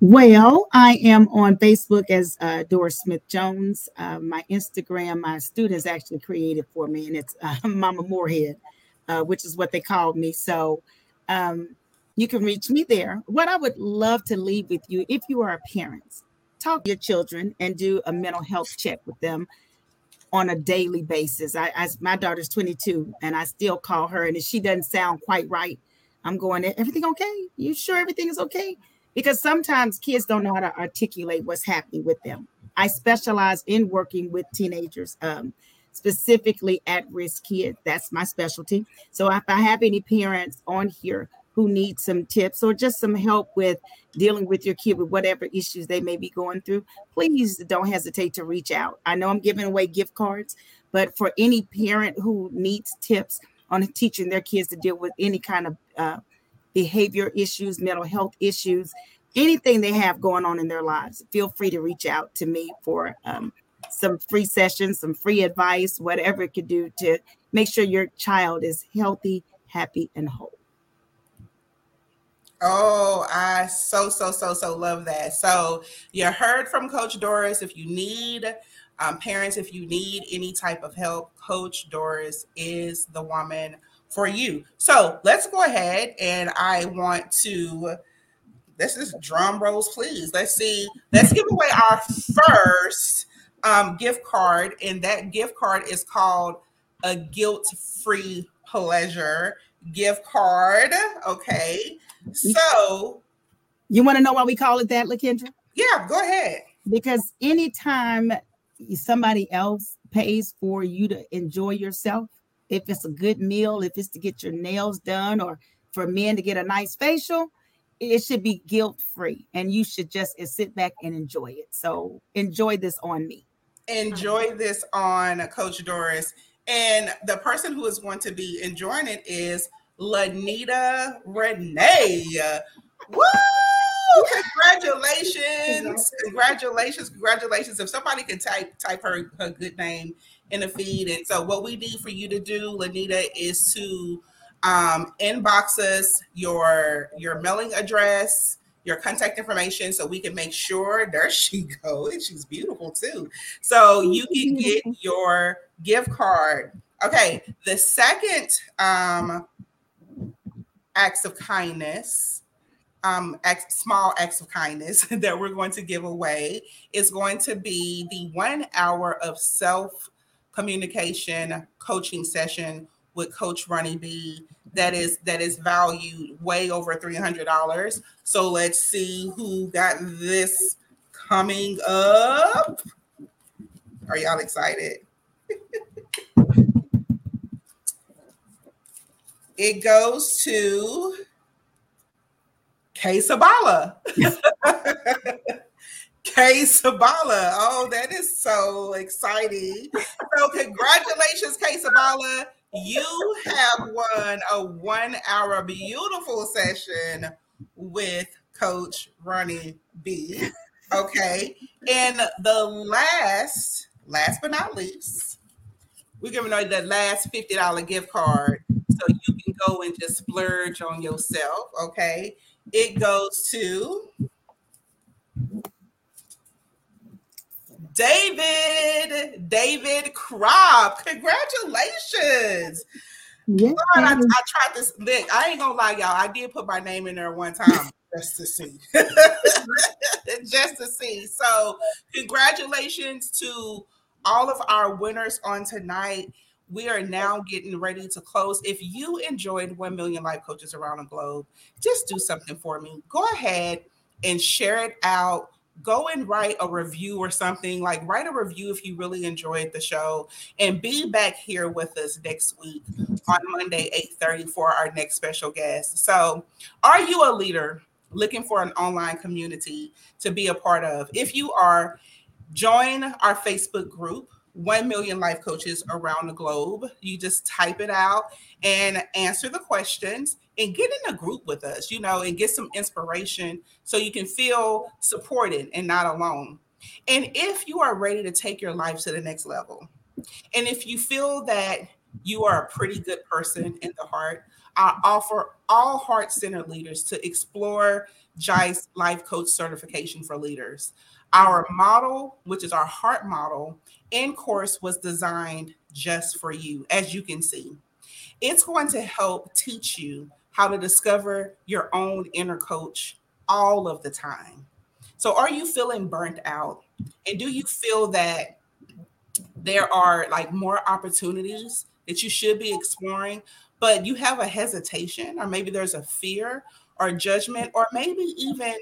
Well, I am on Facebook as uh, Doris Smith Jones. Uh, my Instagram, my students actually created for me, and it's uh, *laughs* Mama Moorhead, uh, which is what they called me. So um, you can reach me there. What I would love to leave with you, if you are parents, talk to your children and do a mental health check with them on a daily basis. I, I my daughter's 22 and I still call her and if she doesn't sound quite right, I'm going, everything okay? You sure everything is okay? Because sometimes kids don't know how to articulate what's happening with them. I specialize in working with teenagers, um, specifically at risk kids. That's my specialty. So if I have any parents on here who need some tips or just some help with dealing with your kid with whatever issues they may be going through, please don't hesitate to reach out. I know I'm giving away gift cards, but for any parent who needs tips on teaching their kids to deal with any kind of uh, behavior issues, mental health issues, anything they have going on in their lives, feel free to reach out to me for um, some free sessions, some free advice, whatever it could do to make sure your child is healthy, happy, and whole. Oh, I so, so, so, so love that. So you heard from Coach Doris. If you need um, parents, if you need any type of help, Coach Doris is the woman for you. So let's go ahead and I want to, this is drum rolls, please. Let's see, let's give away our first um, gift card. And that gift card is called a guilt free pleasure gift card. Okay. So you want to know why we call it that, Lakendra? Yeah, go ahead. Because anytime somebody else pays for you to enjoy yourself, if it's a good meal, if it's to get your nails done, or for men to get a nice facial, it should be guilt free and you should just sit back and enjoy it. So enjoy this on me. Enjoy this on Coach Doris. And the person who is going to be enjoying it is Lanita Renee. Woo! Congratulations. Congratulations. Congratulations. If somebody can type type her, her good name in the feed. And so what we need for you to do, Lanita, is to um, inbox us your your mailing address, your contact information so we can make sure *laughs* there she goes. She's beautiful too. So you can get *laughs* your gift card. Okay, the second um, acts of kindness, um, small acts of kindness *laughs* that we're going to give away is going to be the one hour of self communication coaching session with Coach Ronnie B. That is that is valued way over three hundred dollars. So let's see who got this coming up. Are y'all excited? *laughs* it goes to Kay Sabala. *laughs* Kay Sabala. Oh, that is so exciting. So, congratulations, Kay Sabala. You have won a one hour beautiful session with Coach Ronnie B. Okay. And the last, last but not least, we're giving away the last $50 gift card so you can go and just splurge on yourself. Okay. It goes to David, David Crop. Congratulations. Yeah. God, I, I tried this. Look, I ain't gonna lie, y'all. I did put my name in there one time just to see. *laughs* just to see. So, congratulations to all of our winners on tonight. We are now getting ready to close. If you enjoyed 1 million life coaches around the globe, just do something for me. Go ahead and share it out. Go and write a review or something. Like write a review if you really enjoyed the show. And be back here with us next week on monday 8.30 for our next special guest. So are you a leader looking for an online community to be a part of? If you are join our facebook group 1 million life coaches around the globe. You just type it out and answer the questions and get in a group with us, you know, and get some inspiration so you can feel supported and not alone. And if you are ready to take your life to the next level, and if you feel that you are a pretty good person in the heart, I offer all heart centered leaders to explore JICE Life Coach Certification for Leaders. Our model, which is our heart model, in course was designed just for you, as you can see. It's going to help teach you how to discover your own inner coach all of the time. So, are you feeling burnt out? And do you feel that there are like more opportunities that you should be exploring, but you have a hesitation, or maybe there's a fear or judgment, or maybe even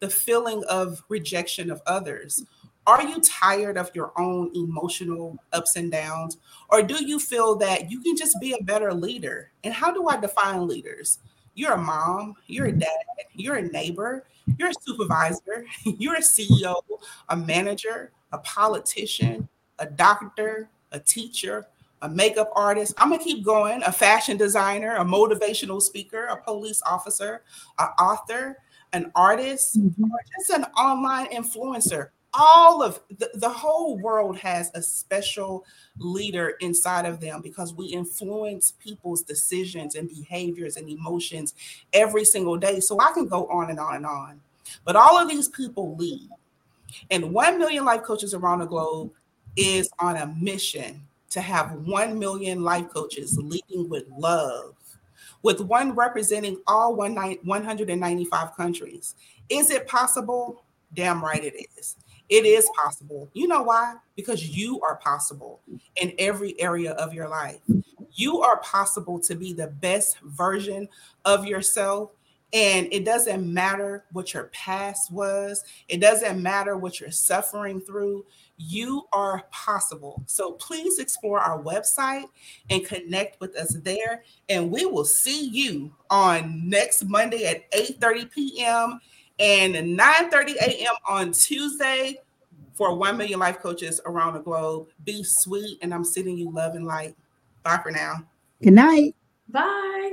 the feeling of rejection of others? Are you tired of your own emotional ups and downs? Or do you feel that you can just be a better leader? And how do I define leaders? You're a mom, you're a dad, you're a neighbor, you're a supervisor, *laughs* you're a CEO, a manager, a politician, a doctor, a teacher, a makeup artist. I'm gonna keep going. A fashion designer, a motivational speaker, a police officer, an author, an artist, mm-hmm. or just an online influencer all of the, the whole world has a special leader inside of them because we influence people's decisions and behaviors and emotions every single day. So I can go on and on and on. But all of these people lead. And 1 million life coaches around the globe is on a mission to have 1 million life coaches leading with love, with one representing all 195 countries. Is it possible? Damn right it is. It is possible. You know why? Because you are possible in every area of your life. You are possible to be the best version of yourself. And it doesn't matter what your past was, it doesn't matter what you're suffering through. You are possible. So please explore our website and connect with us there. And we will see you on next Monday at 8 30 p.m and 9:30 a.m. on Tuesday for 1 million life coaches around the globe. Be sweet, and I'm sending you love and light. Bye for now. Good night. Bye.